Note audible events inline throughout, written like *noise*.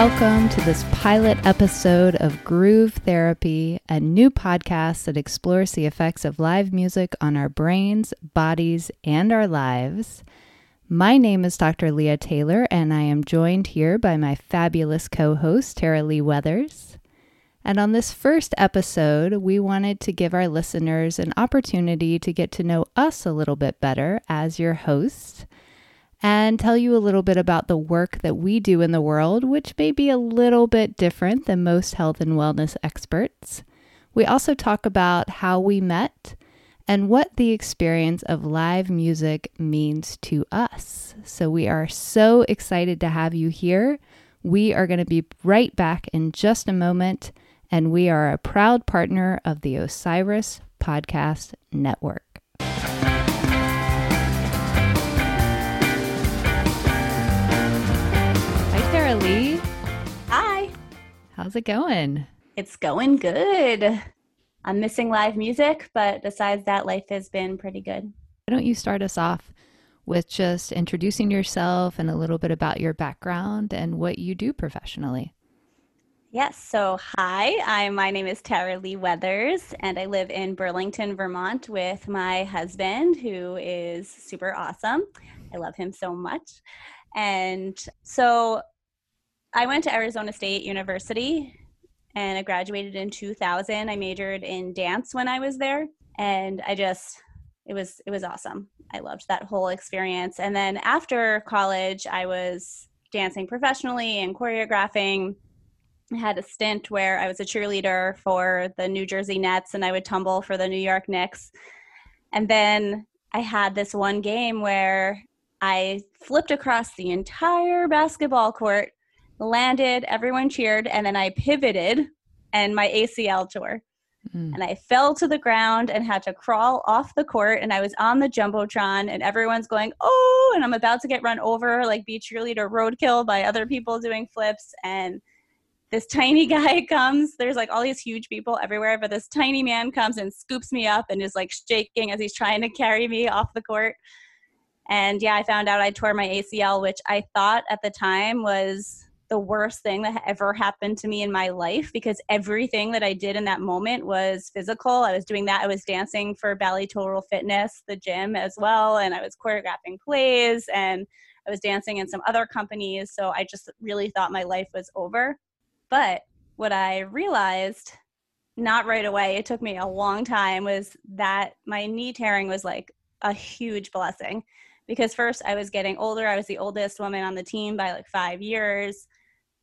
welcome to this pilot episode of Groove Therapy, a new podcast that explores the effects of live music on our brains, bodies, and our lives. My name is Dr. Leah Taylor, and I am joined here by my fabulous co host, Tara Lee Weathers. And on this first episode, we wanted to give our listeners an opportunity to get to know us a little bit better as your hosts and tell you a little bit about the work that we do in the world, which may be a little bit different than most health and wellness experts. We also talk about how we met and what the experience of live music means to us. So, we are so excited to have you here. We are going to be right back in just a moment, and we are a proud partner of the Osiris Podcast Network. Lee. Hi. How's it going? It's going good. I'm missing live music, but besides that, life has been pretty good. Why don't you start us off with just introducing yourself and a little bit about your background and what you do professionally? Yes. So, hi, I my name is Tara Lee Weathers, and I live in Burlington, Vermont, with my husband, who is super awesome. I love him so much. And so, I went to Arizona State University and I graduated in 2000. I majored in dance when I was there and I just it was it was awesome. I loved that whole experience. And then after college, I was dancing professionally and choreographing. I had a stint where I was a cheerleader for the New Jersey Nets and I would tumble for the New York Knicks. And then I had this one game where I flipped across the entire basketball court landed, everyone cheered, and then I pivoted and my ACL tore. Mm. And I fell to the ground and had to crawl off the court. And I was on the Jumbotron, and everyone's going, Oh, and I'm about to get run over, like be cheerleader roadkill by other people doing flips. And this tiny *laughs* guy comes. There's like all these huge people everywhere, but this tiny man comes and scoops me up and is like shaking as he's trying to carry me off the court. And yeah, I found out I tore my ACL, which I thought at the time was the worst thing that ever happened to me in my life because everything that I did in that moment was physical. I was doing that. I was dancing for Bally Total Fitness, the gym as well, and I was choreographing plays and I was dancing in some other companies. So I just really thought my life was over. But what I realized not right away, it took me a long time, was that my knee tearing was like a huge blessing because first I was getting older. I was the oldest woman on the team by like five years.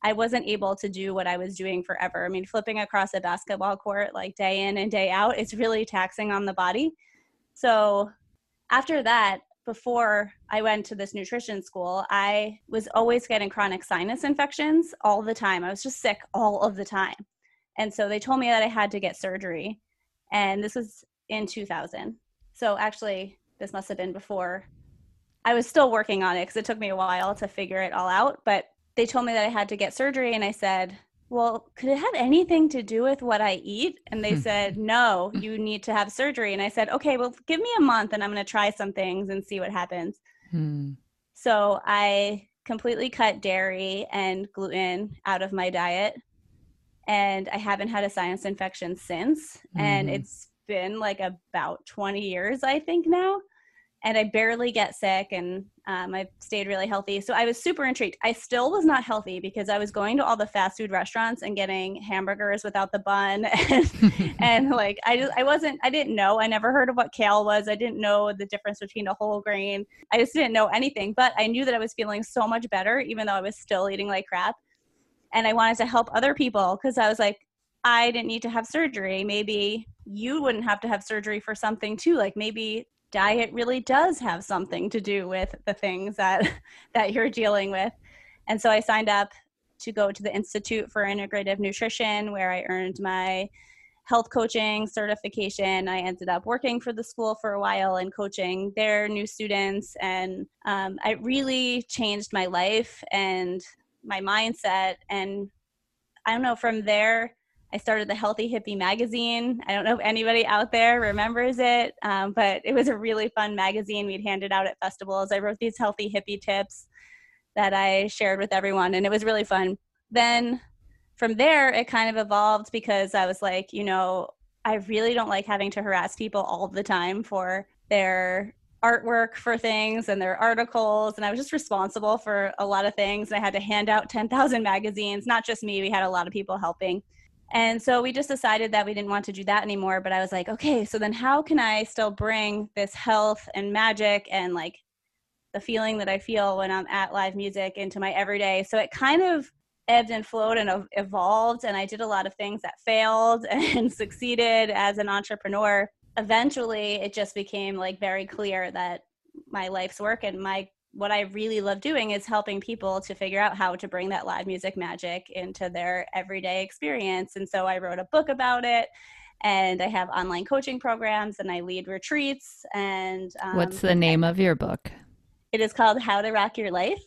I wasn't able to do what I was doing forever. I mean, flipping across a basketball court like day in and day out, it's really taxing on the body. So after that, before I went to this nutrition school, I was always getting chronic sinus infections all the time. I was just sick all of the time. And so they told me that I had to get surgery. And this was in 2000. So actually, this must have been before. I was still working on it because it took me a while to figure it all out. But they told me that I had to get surgery, and I said, well, could it have anything to do with what I eat? And they hmm. said, no, you need to have surgery. And I said, okay, well, give me a month and I'm going to try some things and see what happens. Hmm. So I completely cut dairy and gluten out of my diet. And I haven't had a sinus infection since. Mm. And hmm. it's been like about 20 years, I think now and I barely get sick and um, I've stayed really healthy. So I was super intrigued. I still was not healthy because I was going to all the fast food restaurants and getting hamburgers without the bun. *laughs* And, *laughs* and like, I just, I wasn't, I didn't know. I never heard of what kale was. I didn't know the difference between a whole grain. I just didn't know anything, but I knew that I was feeling so much better, even though I was still eating like crap. And I wanted to help other people because I was like, I didn't need to have surgery. Maybe you wouldn't have to have surgery for something too. Like maybe diet really does have something to do with the things that *laughs* that you're dealing with. And so i signed up to go to the institute for integrative nutrition where i earned my health coaching certification. I ended up working for the school for a while and coaching their new students. And um, it really changed my life and my mindset. And i don't know from there I started the Healthy Hippie magazine. I don't know if anybody out there remembers it, um, but it was a really fun magazine. We'd hand it out at festivals. I wrote these healthy hippie tips that I shared with everyone, and it was really fun. then from there, it kind of evolved because I was like, you know, I really don't like having to harass people all the time for their artwork for things and their articles. And I was just responsible for a lot of things. And I had to hand out 10,000 magazines, not just me, we had a lot of people helping. And so we just decided that we didn't want to do that anymore. But I was like, okay, so then how can I still bring this health and magic and like the feeling that I feel when I'm at live music into my everyday? So it kind of ebbed and flowed and evolved. And I did a lot of things that failed *laughs* and succeeded as an entrepreneur. Eventually, it just became like very clear that my life's work and my what I really love doing is helping people to figure out how to bring that live music magic into their everyday experience. And so I wrote a book about it and I have online coaching programs and I lead retreats. And um, what's the name of your book? It is called How to Rock Your Life.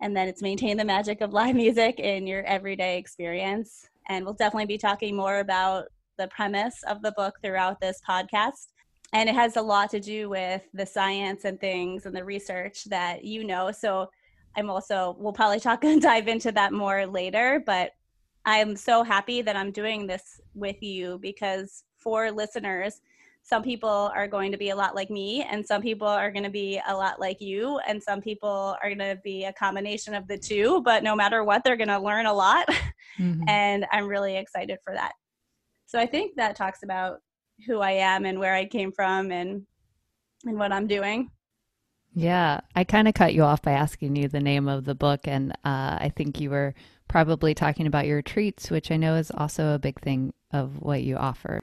And then it's maintain the magic of live music in your everyday experience. And we'll definitely be talking more about the premise of the book throughout this podcast and it has a lot to do with the science and things and the research that you know. So i'm also we'll probably talk *laughs* and dive into that more later but i'm so happy that i'm doing this with you because for listeners some people are going to be a lot like me and some people are going to be a lot like you and some people are going to be a combination of the two but no matter what they're going to learn a lot. *laughs* Mm-hmm. and i'm really excited for that. So i think that talks about who I am and where I came from and and what I'm doing. Yeah, I kind of cut you off by asking you the name of the book, and uh, I think you were probably talking about your retreats, which I know is also a big thing of what you offer.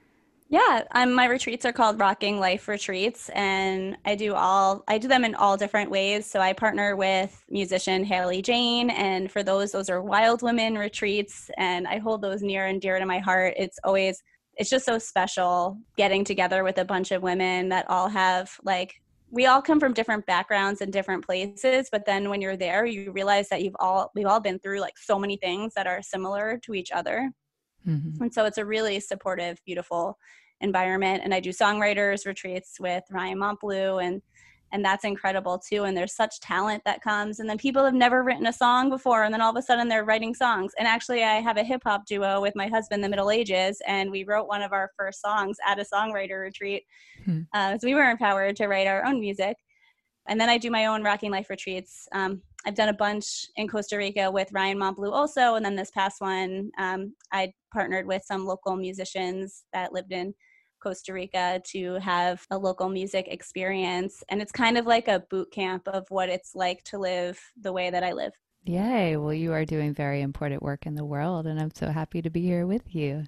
Yeah, um, my retreats are called Rocking Life Retreats, and I do all I do them in all different ways. So I partner with musician Haley Jane, and for those, those are Wild Women retreats, and I hold those near and dear to my heart. It's always it's just so special getting together with a bunch of women that all have like we all come from different backgrounds and different places but then when you're there you realize that you've all we've all been through like so many things that are similar to each other mm-hmm. and so it's a really supportive beautiful environment and i do songwriters retreats with ryan montbleau and and that's incredible too and there's such talent that comes and then people have never written a song before and then all of a sudden they're writing songs. And actually i have a hip hop duo with my husband the middle ages and we wrote one of our first songs at a songwriter retreat hmm. uh, so we were empowered to write our own music. And then i do my own rocking life retreats. Um, i've done a bunch in costa rica with ryan montbleau also and then this past one um, i partnered with some local musicians that lived in Costa Rica to have a local music experience. And it's kind of like a boot camp of what it's like to live the way that I live. Yay. Well, you are doing very important work in the world, and I'm so happy to be here with you.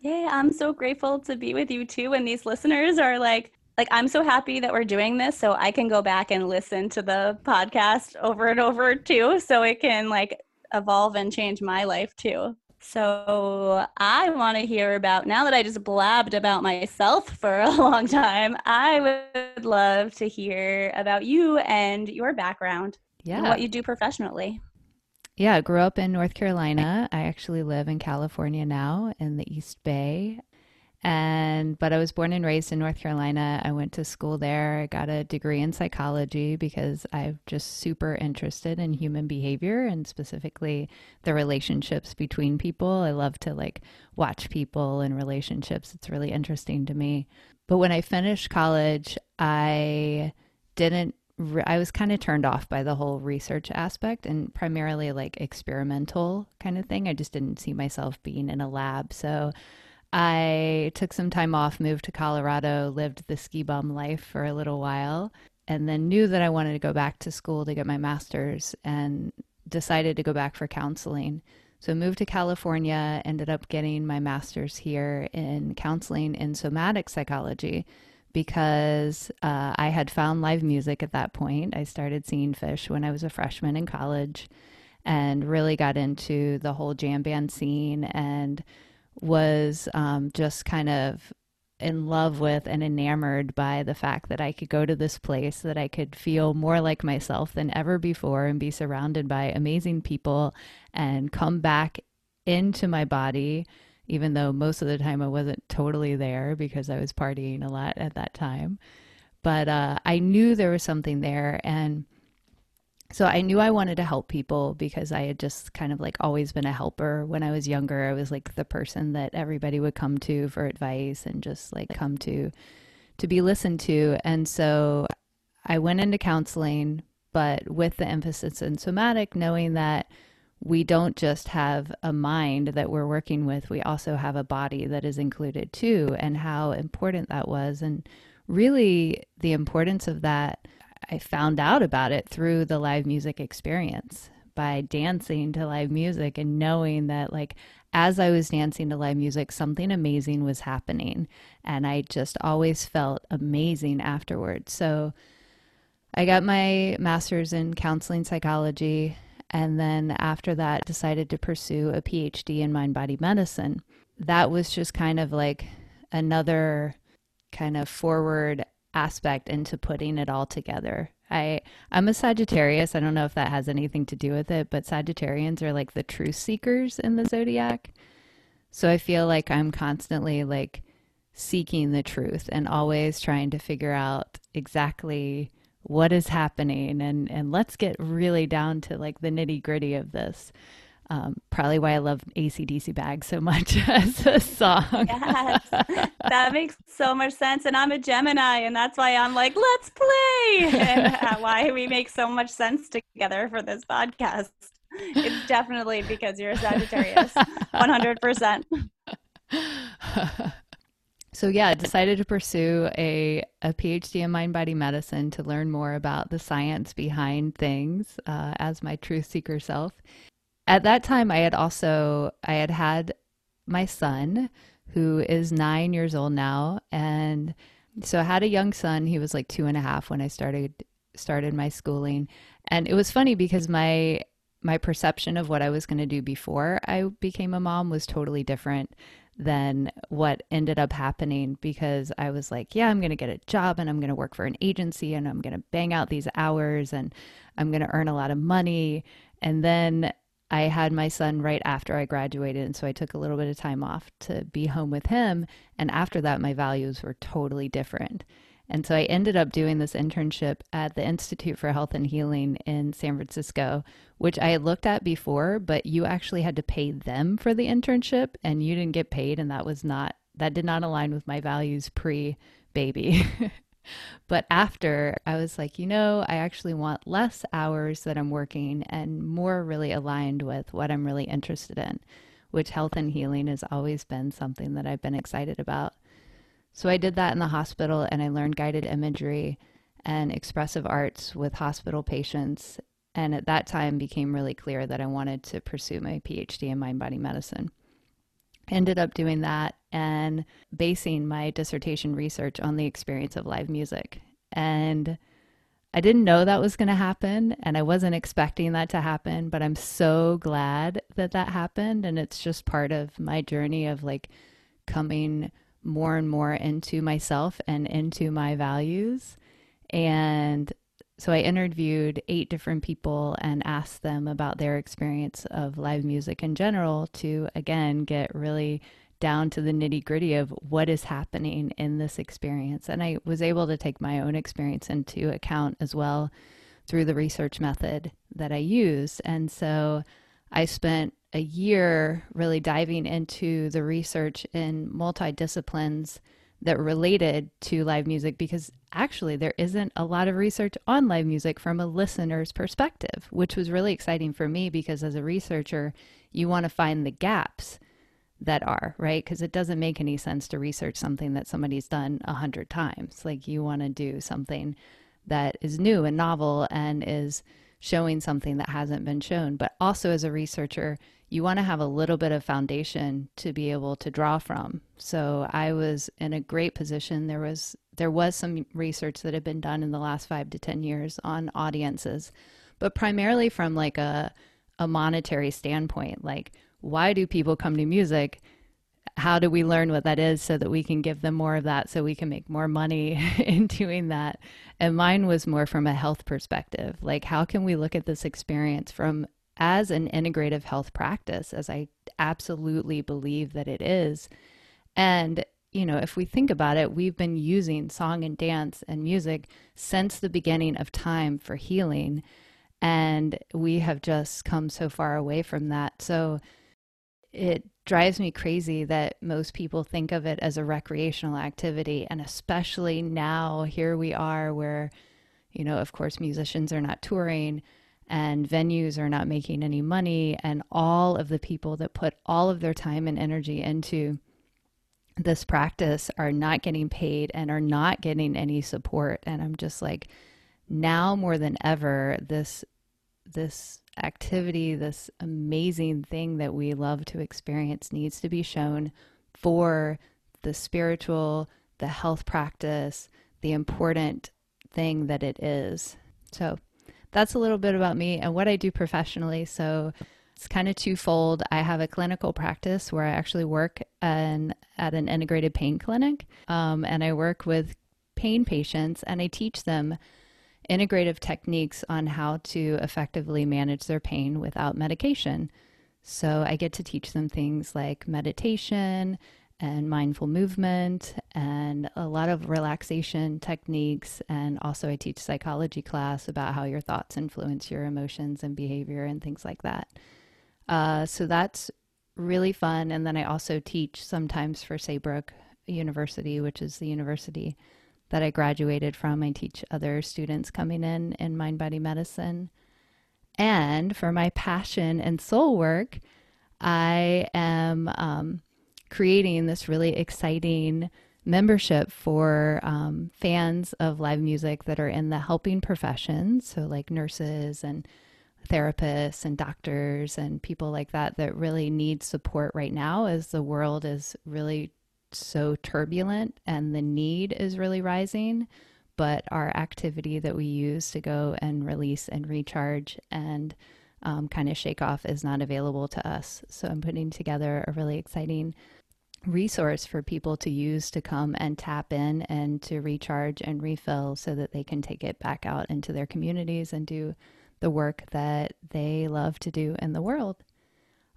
Yeah, I'm so grateful to be with you too. And these listeners are like, like I'm so happy that we're doing this so I can go back and listen to the podcast over and over too so it can like evolve and change my life too. So I want to hear about now that I just blabbed about myself *laughs* for a long time. I would love to hear about you and your background. Yeah. And what you do professionally. Yeah, I grew up in North Carolina. I actually live in California now in the East Bay and but I was born and raised in North Carolina. I went to school there. I got a degree in psychology because I'm just super interested in human behavior and specifically the relationships between people. I love to like watch people and relationships. It's really interesting to me. But when I finished college, I didn't I was kind of turned off by the whole research aspect and primarily like experimental kind of thing. I just didn't see myself being in a lab. So I took some time off, moved to Colorado, lived the ski bum life for a little while, and then knew that I wanted to go back to school to get my master's and decided to go back for counseling. So moved to California, ended up getting my master's here in counseling in somatic psychology because uh, I had found live music at that point. I started Seeing Phish when I was a freshman in college and really got into the whole jam band scene and was um, just kind of in love with and enamored by the fact that I could go to this place, that I could feel more like myself than ever before and be surrounded by amazing people and come back into my body, even though most of the time I wasn't totally there because I was partying a lot at that time. But uh, I knew there was something there. And so I knew I wanted to help people because I had just kind of like always been a helper. When I was younger, I was like the person that everybody would come to for advice and just like come to to be listened to. And so I went into counseling, but with the emphasis in somatic, knowing that we don't just have a mind that we're working with, we also have a body that is included too, and how important that was. And really, the importance of that I found out about it through the live music experience by dancing to live music and knowing that like as I was dancing to live music something amazing was happening and I just always felt amazing afterwards. So I got my masters in counseling psychology and then after that decided to pursue a PhD in mind body medicine. That was just kind of like another kind of forward aspect into putting it all together. I I'm a Sagittarius. I don't know if that has anything to do with it, but Sagittarians are like the truth seekers in the zodiac. So I feel like I'm constantly like seeking the truth and always trying to figure out exactly what is happening and and let's get really down to like the nitty gritty of this um, probably why I love AC/DC Bag so much *laughs* as a song. yes, *laughs* that makes so much sense. And I'm a Gemini, and that's why I'm like, let's play. And *laughs* why we make so much sense together for this podcast. It's definitely because you're a Sagittarius, 100%. So yeah, I decided to pursue a, a PhD in mind body medicine to learn more about the science behind things uh, as my truth seeker self at that time i had also i had had my son who is nine years old now and so i had a young son he was like two and a half when i started started my schooling and it was funny because my my perception of what i was going to do before i became a mom was totally different than what ended up happening because I was like, yeah, I'm going to get a job and I'm going to work for an agency and I'm going to bang out these hours and I'm going to earn a lot of money. And then I had my son right after I graduated. And so I took a little bit of time off to be home with him. And after that, my values were totally different. And so I ended up doing this internship at the Institute for Health and Healing in San Francisco, which I had looked at before, but you actually had to pay them for the internship and you didn't get paid. And that was not, that did not align with my values pre baby. *laughs* But after, I was like, you know, I actually want less hours that I'm working and more really aligned with what I'm really interested in, which health and healing has always been something that I've been excited about. So I did that in the hospital and I learned guided imagery and expressive arts with hospital patients. And at that time became really clear that I wanted to pursue my PhD in mind body medicine ended up doing that and basing my dissertation research on the experience of live music. And I didn't know that was going to happen and I wasn't expecting that to happen, but I'm so glad that that happened. And it's just part of my journey of like coming more and more into myself and into my values. And so I interviewed eight different people and asked them about their experience of live music in general to again get really down to the nitty gritty of what is happening in this experience. And I was able to take my own experience into account as well through the research method that I use. And so I spent a year really diving into the research in multi disciplines that related to live music because actually there isn't a lot of research on live music from a listener's perspective, which was really exciting for me because as a researcher, you want to find the gaps that are, right? Because it doesn't make any sense to research something that somebody's done a hundred times. Like you want to do something that is new and novel and is showing something that hasn't been shown. But also as a researcher, you want to have a little bit of foundation to be able to draw from. So I was in a great position. There was there was some research that had been done in the last 5 to 10 years on audiences, but primarily from like a a monetary standpoint, like why do people come to music? How do we learn what that is so that we can give them more of that so we can make more money *laughs* in doing that? And mine was more from a health perspective. Like, how can we look at this experience from as an integrative health practice, as I absolutely believe that it is. And, you know, if we think about it, we've been using song and dance and music since the beginning of time for healing. And we have just come so far away from that. So it drives me crazy that most people think of it as a recreational activity. And especially now, here we are where, you know, of course, musicians are not touring and venues are not making any money. And all of the people that put all of their time and energy into this practice are not getting paid and are not getting any support. And I'm just like, now more than ever, this this activity, this amazing thing that we love to experience needs to be shown for the spiritual, the health practice, the important thing that it is. So that's a little bit about me and what I do professionally. So it's kind of twofold. I have a clinical practice where I actually work an, at an integrated pain clinic, um, and I work with pain patients and I teach them integrative techniques on how to effectively manage their pain without medication. So I get to teach them things like meditation and mindful movement and a lot of relaxation techniques. And also, I teach psychology class about how your thoughts influence your emotions and behavior and things like that. Uh, so that's really fun. And then I also teach sometimes for Saybrook University, which is the university that I graduated from. I teach other students coming in in mind body medicine. And for my passion and soul work, I am um, creating this really exciting membership for um, fans of live music that are in the helping professions, so like nurses and therapists and doctors and people like that that really need support right now as the world is really so turbulent and the need is really rising but our activity that we use to go and release and recharge and um, kind of shake off is not available to us so i'm putting together a really exciting resource for people to use to come and tap in and to recharge and refill so that they can take it back out into their communities and do the work that they love to do in the world.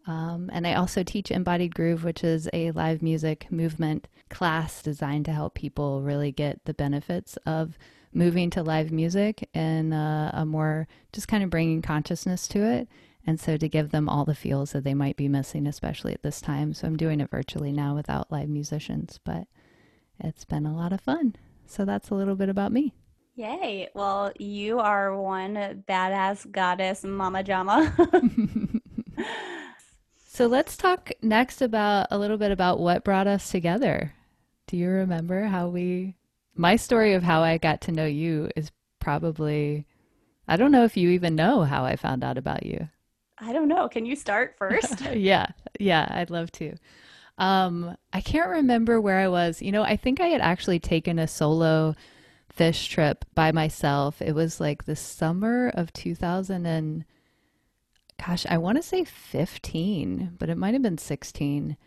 Um, and I also teach Embodied Groove, which is a live music movement class designed to help people really get the benefits of moving to live music and uh, a more just kind of bringing consciousness to it. And so to give them all the feels that they might be missing, especially at this time. So I'm doing it virtually now without live musicians, but it's been a lot of fun. So that's a little bit about me. Yay. Well, you are one badass goddess, Mama Jama. *laughs* *laughs* so let's talk next about a little bit about what brought us together. Do you remember how we, my story of how I got to know you is probably, I don't know if you even know how I found out about you. I don't know. Can you start first? *laughs* yeah. Yeah. I'd love to. Um, I can't remember where I was. You know, I think I had actually taken a solo Phish trip by myself. It was like the summer of 2000 and gosh, I want to say 15, but it might have been 16.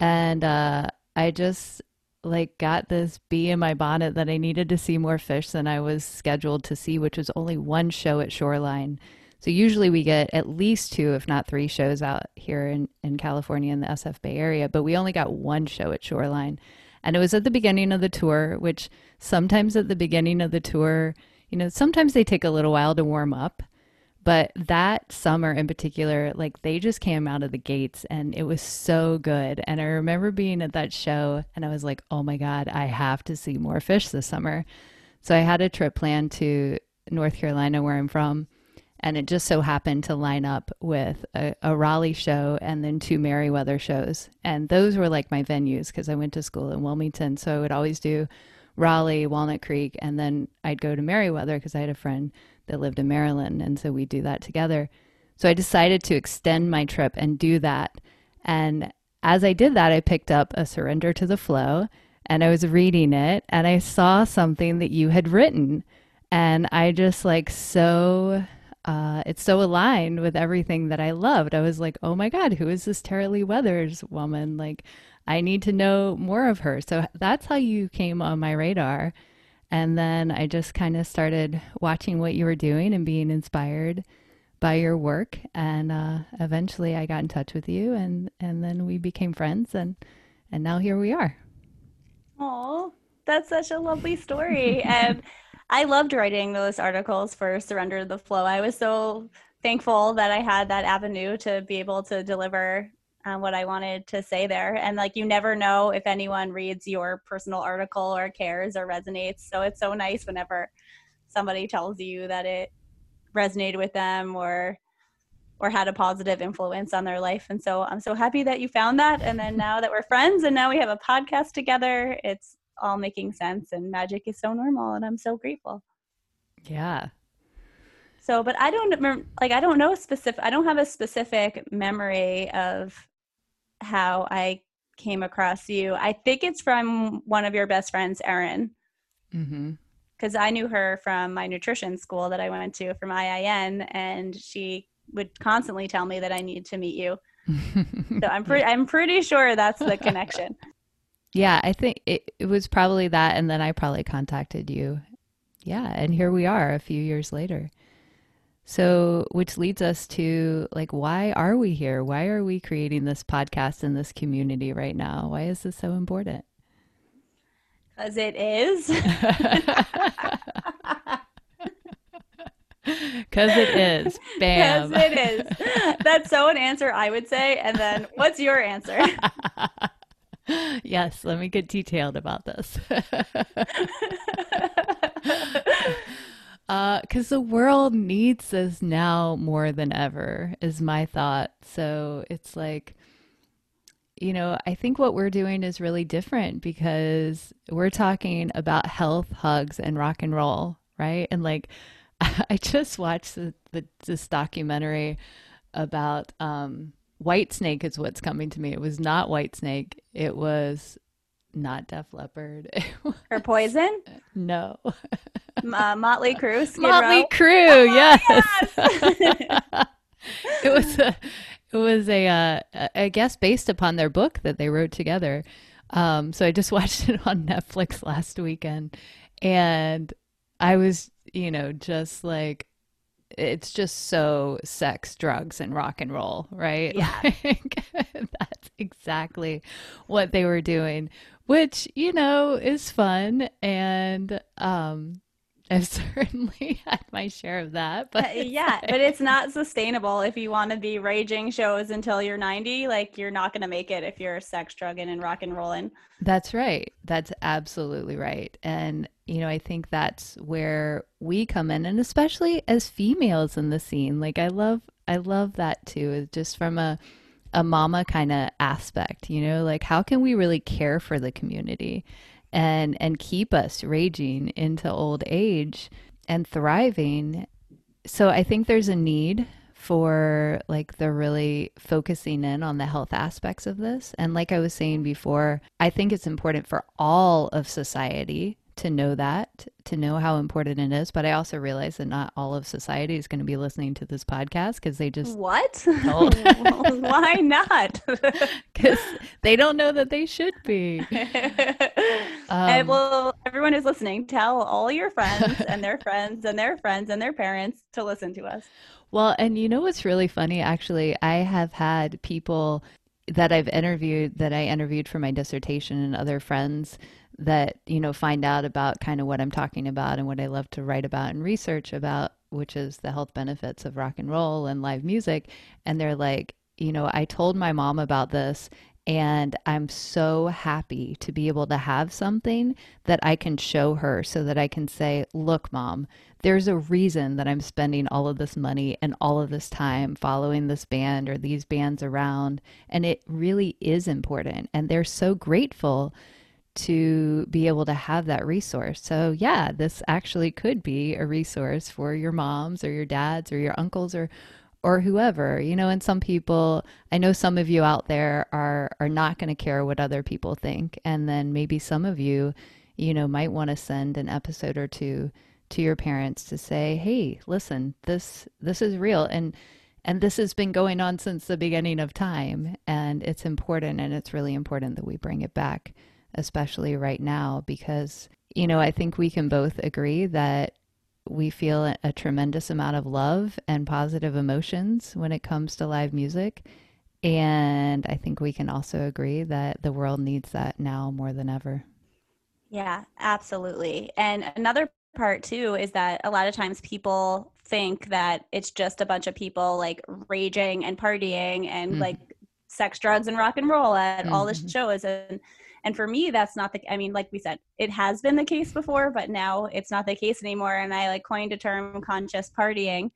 And uh, I just like got this bee in my bonnet that I needed to see more Phish than I was scheduled to see, which was only one show at Shoreline. So usually we get at least two, if not three shows out here in, in California in the SF Bay Area, but we only got one show at Shoreline. And it was at the beginning of the tour, which sometimes at the beginning of the tour, you know, sometimes they take a little while to warm up. But that summer in particular, like they just came out of the gates and it was so good. And I remember being at that show and I was like, oh my God, I have to see more Phish this summer. So I had a trip planned to North Carolina, where I'm from and it just so happened to line up with a, a Raleigh show and then two Merriweather shows. And those were like my venues because I went to school in Wilmington. So I would always do Raleigh, Walnut Creek, and then I'd go to Merriweather because I had a friend that lived in Maryland. And so we do that together. So I decided to extend my trip and do that. And as I did that, I picked up a Surrender to the Flow and I was reading it and I saw something that you had written. And I just like so uh, it's so aligned with everything that I loved. I was like, oh my God, who is this Tara-Leigh Weathers woman? Like, I need to know more of her. So that's how you came on my radar. And then I just kind of started watching what you were doing and being inspired by your work. And uh, eventually I got in touch with you and, and then we became friends and, and now here we are. Oh, that's such a lovely story. and I loved writing those articles for Surrender the Flow. I was so thankful that I had that avenue to be able to deliver uh, what I wanted to say there. And like, you never know if anyone reads your personal article or cares or resonates. So it's so nice whenever somebody tells you that it resonated with them or or had a positive influence on their life. And so I'm so happy that you found that. And then now that we're friends and now we have a podcast together, it's all making sense and magic is so normal and I'm so grateful. Yeah. So, but I don't like I don't know specific I don't have a specific memory of how I came across you. I think it's from one of your best friends, Erin. Mm-hmm because I knew her from my nutrition school that I went to from IIN, and she would constantly tell me that I need to meet you. *laughs* so I'm pretty I'm pretty sure that's the connection. *laughs* Yeah, I think it, it was probably that, and then I probably contacted you. Yeah, and here we are a few years later. So, which leads us to like, why are we here? Why are we creating this podcast in this community right now? Why is this so important? Because it is. *laughs* Because it is. Bam. Because it is. That's so an answer I would say. And then what's your answer? *laughs* yes, let me get detailed about this. *laughs* Because uh, the world needs this now more than ever, is my thought. So it's like, you know, I think what we're doing is really different because we're talking about health, hugs, and rock and roll, right? And like, *laughs* I just watched the, the, this documentary about um, Whitesnake is what's coming to me. It was not Whitesnake. It was not Def Leppard. *laughs* or Poison? No. uh, Motley Crue. Skid Motley Row. Crue. Oh, yes. yes! *laughs* it was a. It was a, uh, I guess, based upon their book that they wrote together. Um, so I just *laughs* watched it on Netflix last weekend, and I was you know, just like it's just so sex, drugs, and rock and roll, right? Yeah. *laughs* Like, *laughs* that's exactly what they were doing, which, you know, is fun. And um, *laughs* I've certainly had my share of that. But uh, yeah, but it's not sustainable if you want to be raging shows until you're 90. Like, you're not going to make it if you're sex, drugging, and rock and rolling. That's right. That's absolutely right. And you know, I think that's where we come in and especially as females in the scene. Like I love I love that too, just from a a mama kind of aspect, you know, like how can we really care for the community and and keep us raging into old age and thriving. So I think there's a need for like the really focusing in on the health aspects of this. And like I was saying before, I think it's important for all of society to know that, to know how important it is. But I also realize that not all of society is going to be listening to this podcast because they just what? *laughs* *laughs* Why not? *laughs* Because they don't know that they should be. um, well, everyone is listening. Tell all your friends and their friends and their friends and their parents to listen to us. Well, and you know what's really funny? Actually, I have had people that I've interviewed that I interviewed for my dissertation and other friends that you know find out about kind of what I'm talking about and what I love to write about and research about, which is the health benefits of rock and roll and live music. And they're like, you know, I told my mom about this and I'm so happy to be able to have something that I can show her so that I can say, look, mom, there's a reason that I'm spending all of this money and all of this time following this band or these bands around. And it really is important. And they're so grateful to be able to have that resource. So, yeah, this actually could be a resource for your moms or your dads or your uncles or or whoever. You know, and some people, I know some of you out there are are not going to care what other people think, and then maybe some of you, you know, might want to send an episode or two to your parents to say, "Hey, listen, this this is real." And and this has been going on since the beginning of time and it's important and it's really important that we bring it back especially right now, because, you know, I think we can both agree that we feel a, tremendous amount of love and positive emotions when it comes to live music. And I think we can also agree that the world needs that now more than ever. Yeah, absolutely. And another part too is that a lot of times people think that it's just a bunch of people like raging and partying and mm-hmm. like sex drugs and rock and roll at mm-hmm. all the shows and and for me that's not the i mean like we said it has been the case before but now it's not the case anymore. And i like coined a term conscious partying.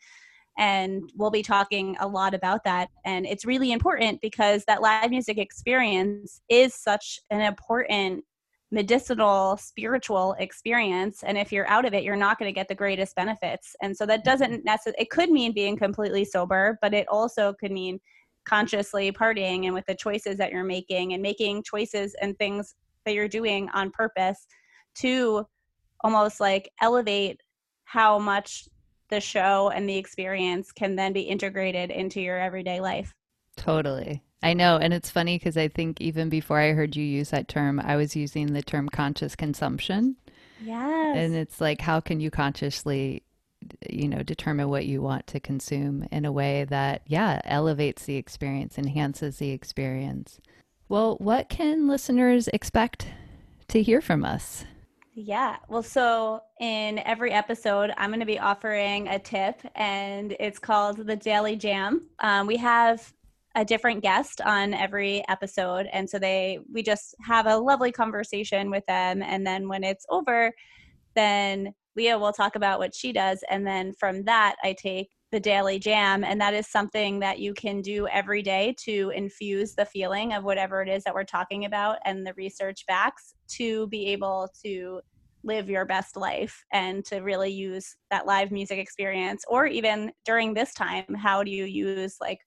And we'll be talking a lot about that. And it's really important because that live music experience is such an important medicinal spiritual experience. And if you're out of it you're not going to get the greatest benefits. And so that doesn't necessarily it could mean being completely sober but it also could mean consciously partying and with the choices that you're making and making choices and things that you're doing on purpose to almost like elevate how much the show and the experience can then be integrated into your everyday life. Totally. I know. And it's funny because I think even before I heard you use that term, I was using the term conscious consumption. Yes. And it's like, how can you consciously, you know, determine what you want to consume in a way that, yeah, elevates the experience, enhances the experience? Well, what can listeners expect to hear from us? Yeah. Well, so in every episode, I'm going to be offering a tip, and it's called the Daily Jam. Um, we have a different guest on every episode, and so they we just have a lovely conversation with them, and then when it's over, then Leah will talk about what she does, and then from that, I take the daily jam and that is something that you can do every day to infuse the feeling of whatever it is that we're talking about and the research backs to be able to live your best life and to really use that live music experience or even during this time how do you use like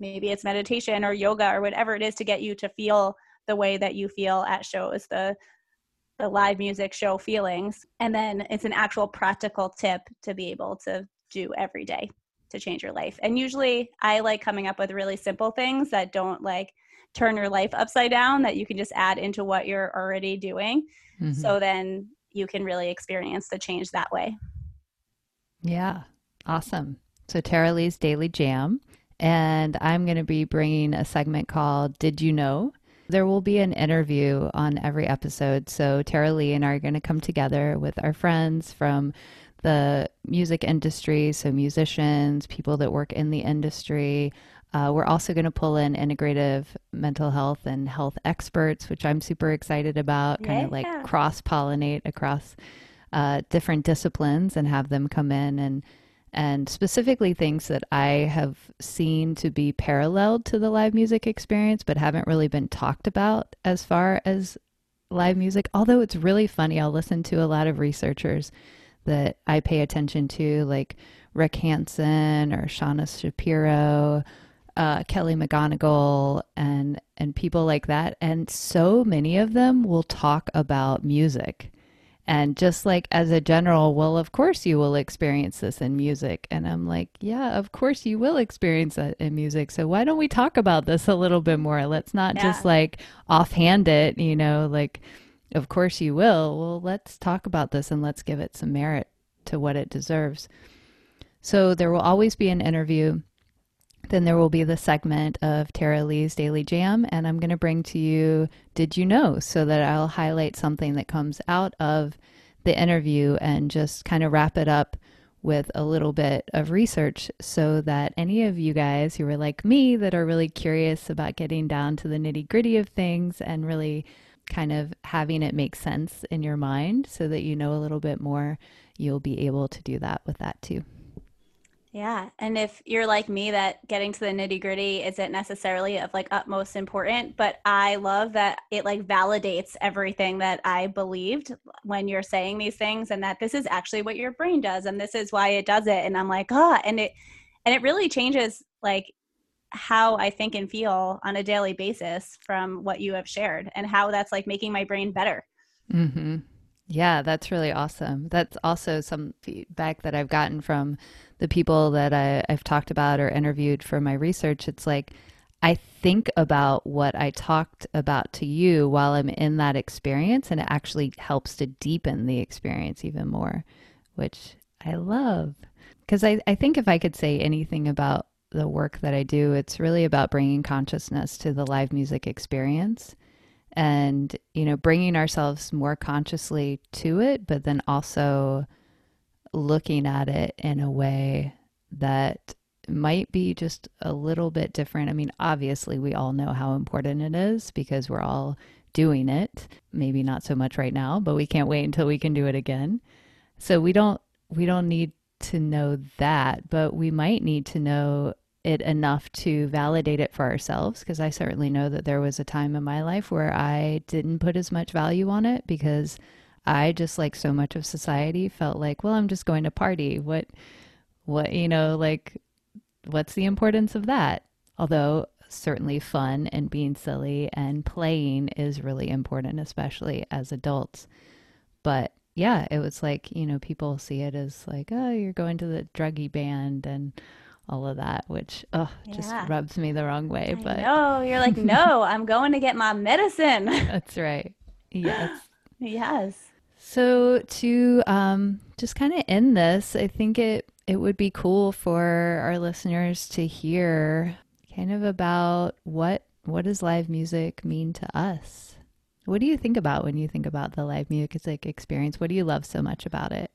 maybe it's meditation or yoga or whatever it is to get you to feel the way that you feel at shows. The the live music show feelings and then it's an actual practical tip to be able to do every day to change your life. And usually I like coming up with really simple things that don't like turn your life upside down that you can just add into what you're already doing. Mm-hmm. So then you can really experience the change that way. Yeah. Awesome. So Tara Lee's Daily Jam. And I'm going to be bringing a segment called Did You Know? There will be an interview on every episode. So Tara Lee and I are going to come together with our friends from the music industry, so musicians, people that work in the industry. Uh, we're also going to pull in integrative mental health and health experts, which I'm super excited about, kind of like cross pollinate across uh, different disciplines and have them come in and and specifically things that I have seen to be paralleled to the live music experience, but haven't really been talked about as far as live music. Although it's really funny, I'll listen to a lot of researchers that I pay attention to, like Rick Hanson or Shauna Shapiro, uh, Kelly McGonigal, and and people like that. And so many of them will talk about music. And just like as a general, well, of course you will experience this in music. And I'm like, yeah, of course you will experience that in music. So why don't we talk about this a little bit more? Let's not yeah. just like offhand it, you know, like of course you will. Well, let's talk about this and let's give it some merit to what it deserves. So there will always be an interview. Then there will be the segment of Tara Lee's Daily Jam, and I'm going to bring to you Did You Know? so that I'll highlight something that comes out of the interview and just kind of wrap it up with a little bit of research so that any of you guys who are like me that are really curious about getting down to the nitty gritty of things and really kind of having it make sense in your mind so that you know a little bit more, you'll be able to do that with that too. Yeah. And if you're like me, that getting to the nitty gritty isn't necessarily of like utmost important, but I love that it like validates everything that I believed when you're saying these things and that this is actually what your brain does and this is why it does it. And I'm like, oh, and it, and it really changes like how I think and feel on a daily basis from what you have shared and how that's like making my brain better. Mm-hmm. Yeah, that's really awesome. That's also some feedback that I've gotten from the people that I, I've talked about or interviewed for my research. It's like, I think about what I talked about to you while I'm in that experience, and it actually helps to deepen the experience even more, which I love. Because I, I think if I could say anything about the work that I do, it's really about bringing consciousness to the live music experience and, you know, bringing ourselves more consciously to it, but then also looking at it in a way that might be just a little bit different. I mean, obviously, we all know how important it is because we're all doing it. Maybe not so much right now, but we can't wait until we can do it again. So we don't we don't need to know that, but we might need to know it enough to validate it for ourselves because I certainly know that there was a time in my life where I didn't put as much value on it because I just like so much of society felt like, well, I'm just going to party. What what you know, like what's the importance of that? Although certainly fun and being silly and playing is really important especially as adults. But yeah, it was like, you know, people see it as like, oh, you're going to the druggy band and all of that, which oh, yeah. just rubs me the wrong way. I but no, you're like, no, *laughs* I'm going to get my medicine. *laughs* That's right. Yes. yes. So to um, just kind of end this, I think it it would be cool for our listeners to hear kind of about what what does live music mean to us what do you think about when you think about the live music experience? What do you love so much about it?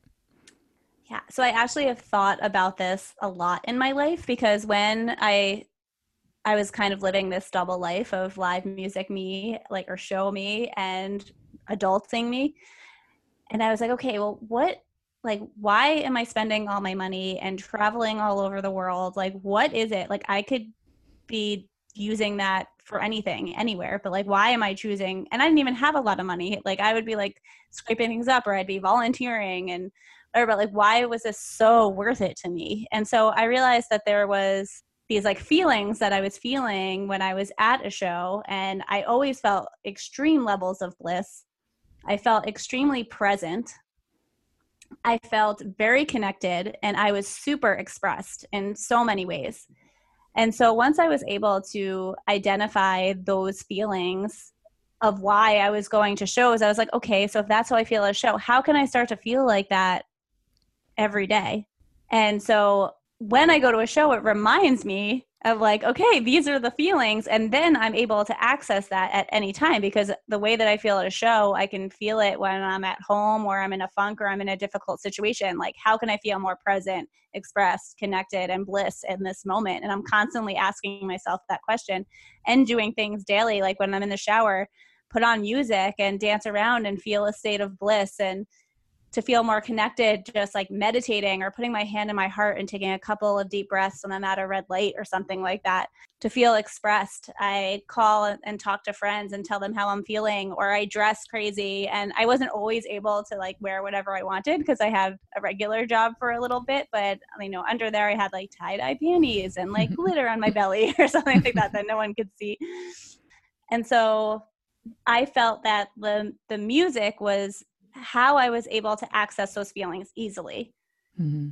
Yeah, so I actually have thought about this a lot in my life because when I I was kind of living this double life of live music me, like or show me and adulting me. And I was like, okay, well, what like why am I spending all my money and traveling all over the world? Like what is it? Like I could be using that for anything anywhere but like why am i choosing and i didn't even have a lot of money like i would be like scraping things up or i'd be volunteering and whatever about like why was this so worth it to me? And so i realized that there was these like feelings that i was feeling when i was at a show and i always felt extreme levels of bliss. I felt extremely present. I felt very connected and i was super expressed in so many ways. And so once I was able to identify those feelings of why I was going to shows, I was like, okay, so if that's how I feel at a show, how can I start to feel like that every day? And so when I go to a show, it reminds me of like okay these are the feelings and then i'm able to access that at any time because the way that i feel at a show i can feel it when i'm at home or i'm in a funk or i'm in a difficult situation. Like how can i feel more present expressed connected and bliss in this moment? And i'm constantly asking myself that question and doing things daily. Like when i'm in the shower put on music and dance around and feel a state of bliss and to feel more connected, just like meditating or putting my hand in my heart and taking a couple of deep breaths when I'm at a red light or something like that. To feel expressed, I call and talk to friends and tell them how I'm feeling, or I dress crazy. And I wasn't always able to like wear whatever I wanted because I had a regular job for a little bit. But you know, under there, I had like tie dye panties and like *laughs* glitter on my belly *laughs* or something like that that no one could see. And so I felt that the the music was how I was able to access those feelings easily. Mm-hmm.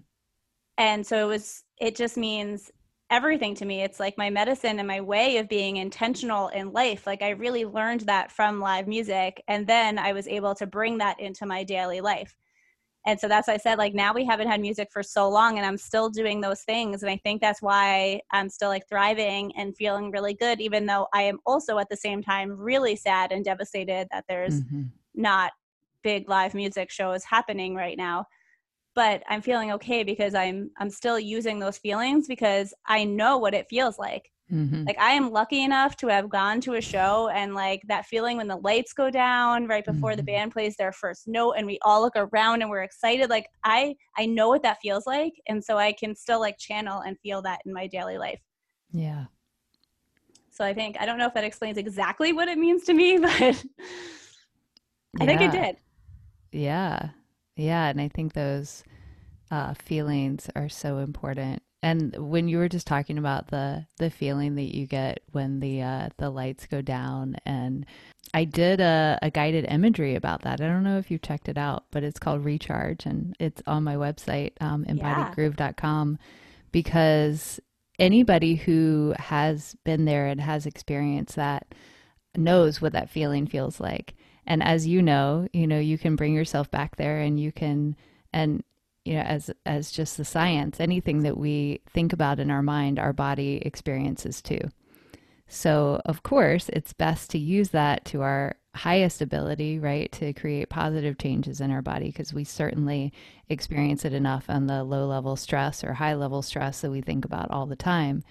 And so it was, it just means everything to me. It's like my medicine and my way of being intentional in life. Like I really learned that from live music. And then I was able to bring that into my daily life. And so that's why I said, like, now we haven't had music for so long and I'm still doing those things. And I think that's why I'm still like thriving and feeling really good, even though I am also at the same time really sad and devastated that there's mm-hmm. not big live music shows happening right now but i'm feeling okay because i'm i'm still using those feelings because i know what it feels like mm-hmm. like i am lucky enough to have gone to a show and like that feeling when the lights go down right before mm-hmm. the band plays their first note and we all look around and we're excited like i i know what that feels like and so i can still like channel and feel that in my daily life yeah so i think i don't know if that explains exactly what it means to me *laughs* but yeah. i think it did yeah. Yeah. And I think those uh, feelings are so important. And when you were just talking about the the feeling that you get when the uh, the lights go down, and I did a, a guided imagery about that. I don't know if you checked it out, but it's called Recharge, and it's on my website, um, embodiedgroove.com, because anybody who has been there and has experienced that knows what that feeling feels like and as you know you know you can bring yourself back there and you can and you know as as just the science anything that we think about in our mind our body experiences too so of course it's best to use that to our highest ability, right, to create positive changes in our body because we certainly experience it enough on the low level stress or high level stress that we think about all the time.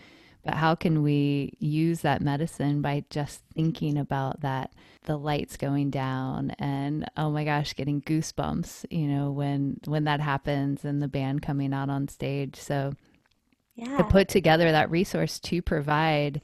But how can we use that medicine by just thinking about that, the lights going down and oh my gosh, getting goosebumps, you know, when when that happens and the band coming out on stage. So yeah. to put together that resource to provide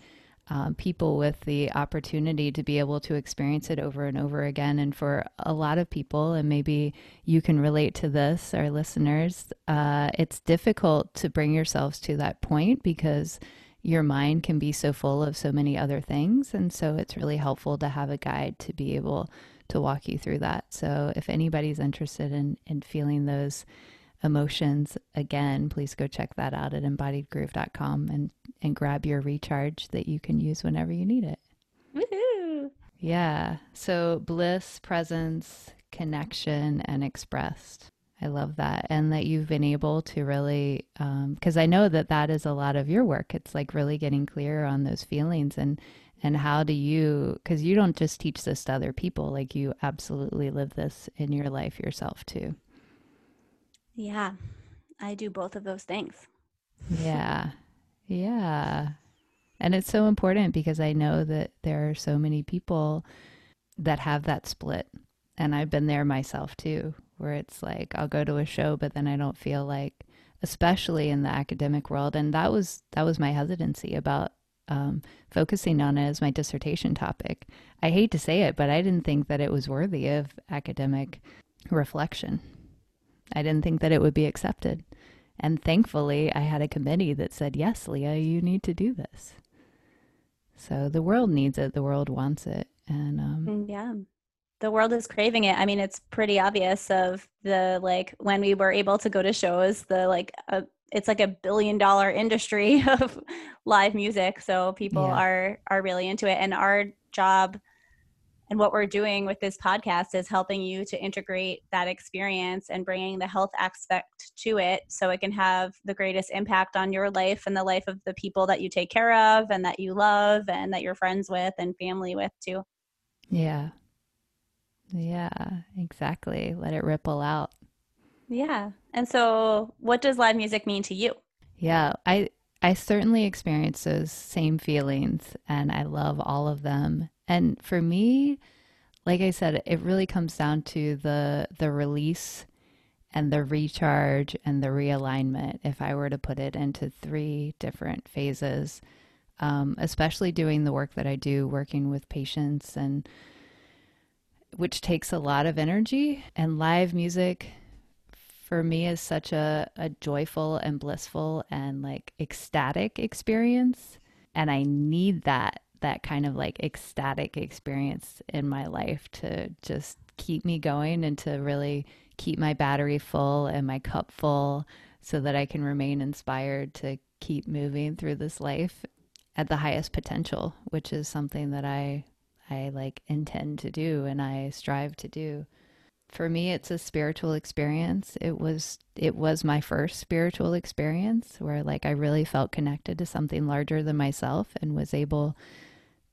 um, people with the opportunity to be able to experience it over and over again. And for a lot of people, and maybe you can relate to this, our listeners, uh, it's difficult to bring yourselves to that point because your mind can be so full of so many other things. And so it's really helpful to have a guide to be able to walk you through that. So if anybody's interested in, in feeling those emotions again, please go check that out at embodiedgroove.com and, and grab your recharge that you can use whenever you need it. Woohoo! Yeah. So bliss, presence, connection, and expressed. I love that. And that you've been able to really, because um, I know that that is a lot of your work. It's like really getting clear on those feelings and, and how do you, because you don't just teach this to other people, like you absolutely live this in your life yourself too. Yeah, I do both of those things. Yeah. Yeah. And it's so important because I know that there are so many people that have that split. And I've been there myself too, where it's like I'll go to a show but then I don't feel like especially in the academic world and that was that was my hesitancy about um, focusing on it as my dissertation topic. I hate to say it, but I didn't think that it was worthy of academic reflection. I didn't think that it would be accepted. And thankfully, I had a committee that said, Yes, Leah, you need to do this. So the world needs it, the world wants it. And um, mm, yeah the world is craving it. I mean, it's pretty obvious of the like when we were able to go to shows, the like uh, it's like a billion dollar industry *laughs* of live music. So people yeah. are are really into it, and our job and what we're doing with this podcast is helping you to integrate that experience and bringing the health aspect to it so it can have the greatest impact on your life and the life of the people that you take care of and that you love and that you're friends with and family with too. Yeah, yeah, exactly. Let it ripple out. Yeah. And so what does live music mean to you? Yeah, I I certainly experience those same feelings and I love all of them. And for me, like I said, it really comes down to the the release and the recharge and the realignment if I were to put it into three different phases. Um, especially doing the work that I do, working with patients and which takes a lot of energy. And live music for me is such a, a joyful and blissful and like ecstatic experience. And I need that, that kind of like ecstatic experience in my life to just keep me going and to really keep my battery full and my cup full so that I can remain inspired to keep moving through this life at the highest potential, which is something that I I like intend to do and I strive to do. For me it's a spiritual experience. It was it was my first spiritual experience where like I really felt connected to something larger than myself and was able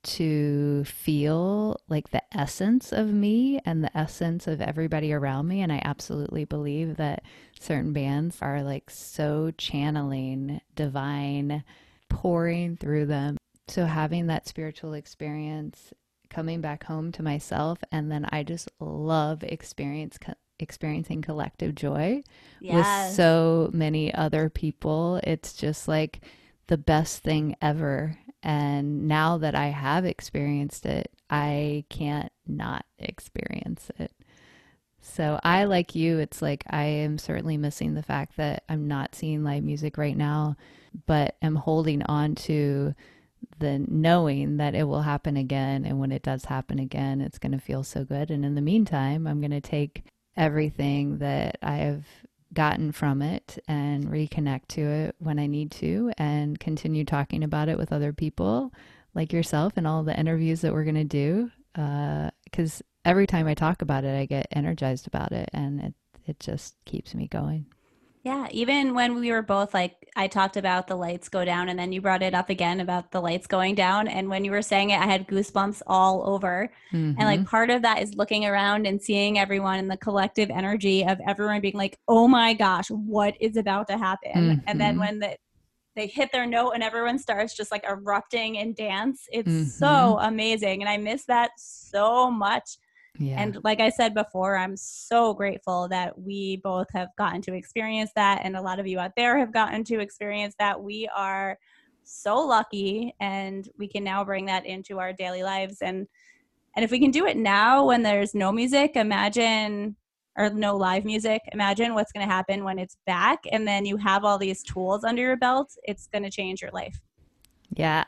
to feel like the essence of me and the essence of everybody around me and I absolutely believe that certain bands are like so channeling divine pouring through them so having that spiritual experience coming back home to myself and then I just love experience experiencing collective joy yes. with so many other people. It's just like the best thing ever. And now that I have experienced it, I can't not experience it. So I, like you, it's like I am certainly missing the fact that I'm not seeing live music right now, but am holding on to the knowing that it will happen again. And when it does happen again, it's going to feel so good. And in the meantime, I'm going to take everything that I have gotten from it and reconnect to it when I need to and continue talking about it with other people like yourself and all the interviews that we're going to do. Because uh, every time I talk about it, I get energized about it and it, it just keeps me going. Yeah, even when we were both like, I talked about the lights go down, and then you brought it up again about the lights going down. And when you were saying it, I had goosebumps all over. Mm-hmm. And like, mm-hmm. part of that is looking around and seeing everyone and the collective energy of everyone being like, oh my gosh, what is about to happen? Mm-hmm. And then mm-hmm. when the, they hit their note and everyone starts just like erupting in dance, it's mm-hmm. so amazing. And I miss that so much yeah. And like I said before, I'm so grateful that we both have gotten to experience that. And a lot of you out there have gotten to experience that. We are so lucky and we can now bring that into our daily lives. And and if we can do it now when there's no music, imagine or no live music, imagine what's going to happen when it's back and then you have all these tools under your belt. It's going to change your life. Yeah.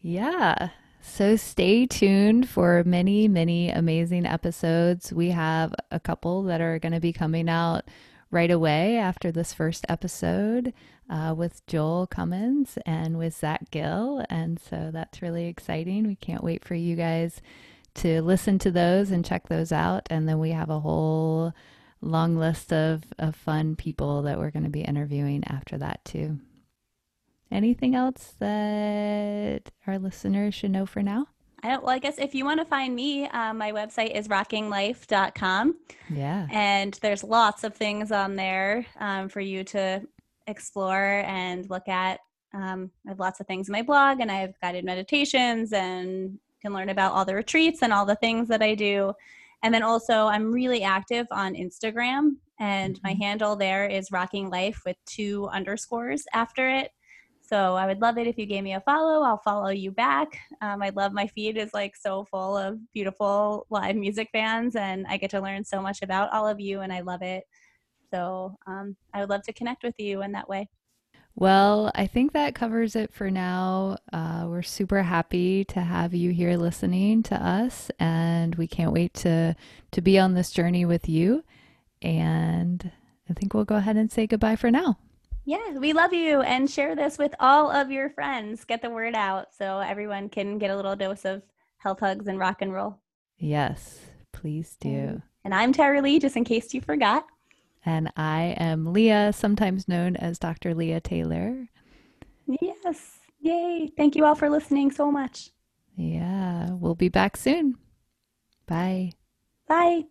Yeah. So stay tuned for many, many amazing episodes. We have a couple that are going to be coming out right away after this first episode uh, with Joel Cummins and with Zach Gill. And so that's really exciting. We can't wait for you guys to listen to those and check those out. And then we have a whole long list of, of fun people that we're going to be interviewing after that, too. Anything else that our listeners should know for now? I don't, well, I guess if you want to find me, uh, my website is rockinglife.com. Yeah. And there's lots of things on there um, for you to explore and look at. Um, I have lots of things in my blog, and I have guided meditations and you can learn about all the retreats and all the things that I do. And then also, I'm really active on Instagram, and mm-hmm. my handle there is rocking life with two underscores after it. So I would love it if you gave me a follow. I'll follow you back. Um, I love my feed is like so full of beautiful live music fans, and I get to learn so much about all of you, and I love it. So um, I would love to connect with you in that way. Well, I think that covers it for now. Uh, we're super happy to have you here listening to us, and we can't wait to to be on this journey with you. And I think we'll go ahead and say goodbye for now. Yeah, we love you and share this with all of your friends. Get the word out so everyone can get a little dose of health hugs and rock and roll. Yes, please do. And I'm Tara Lee, just in case you forgot. And I am Leah, sometimes known as Dr. Leah Taylor. Yes. Yay. Thank you all for listening so much. Yeah, we'll be back soon. Bye. Bye.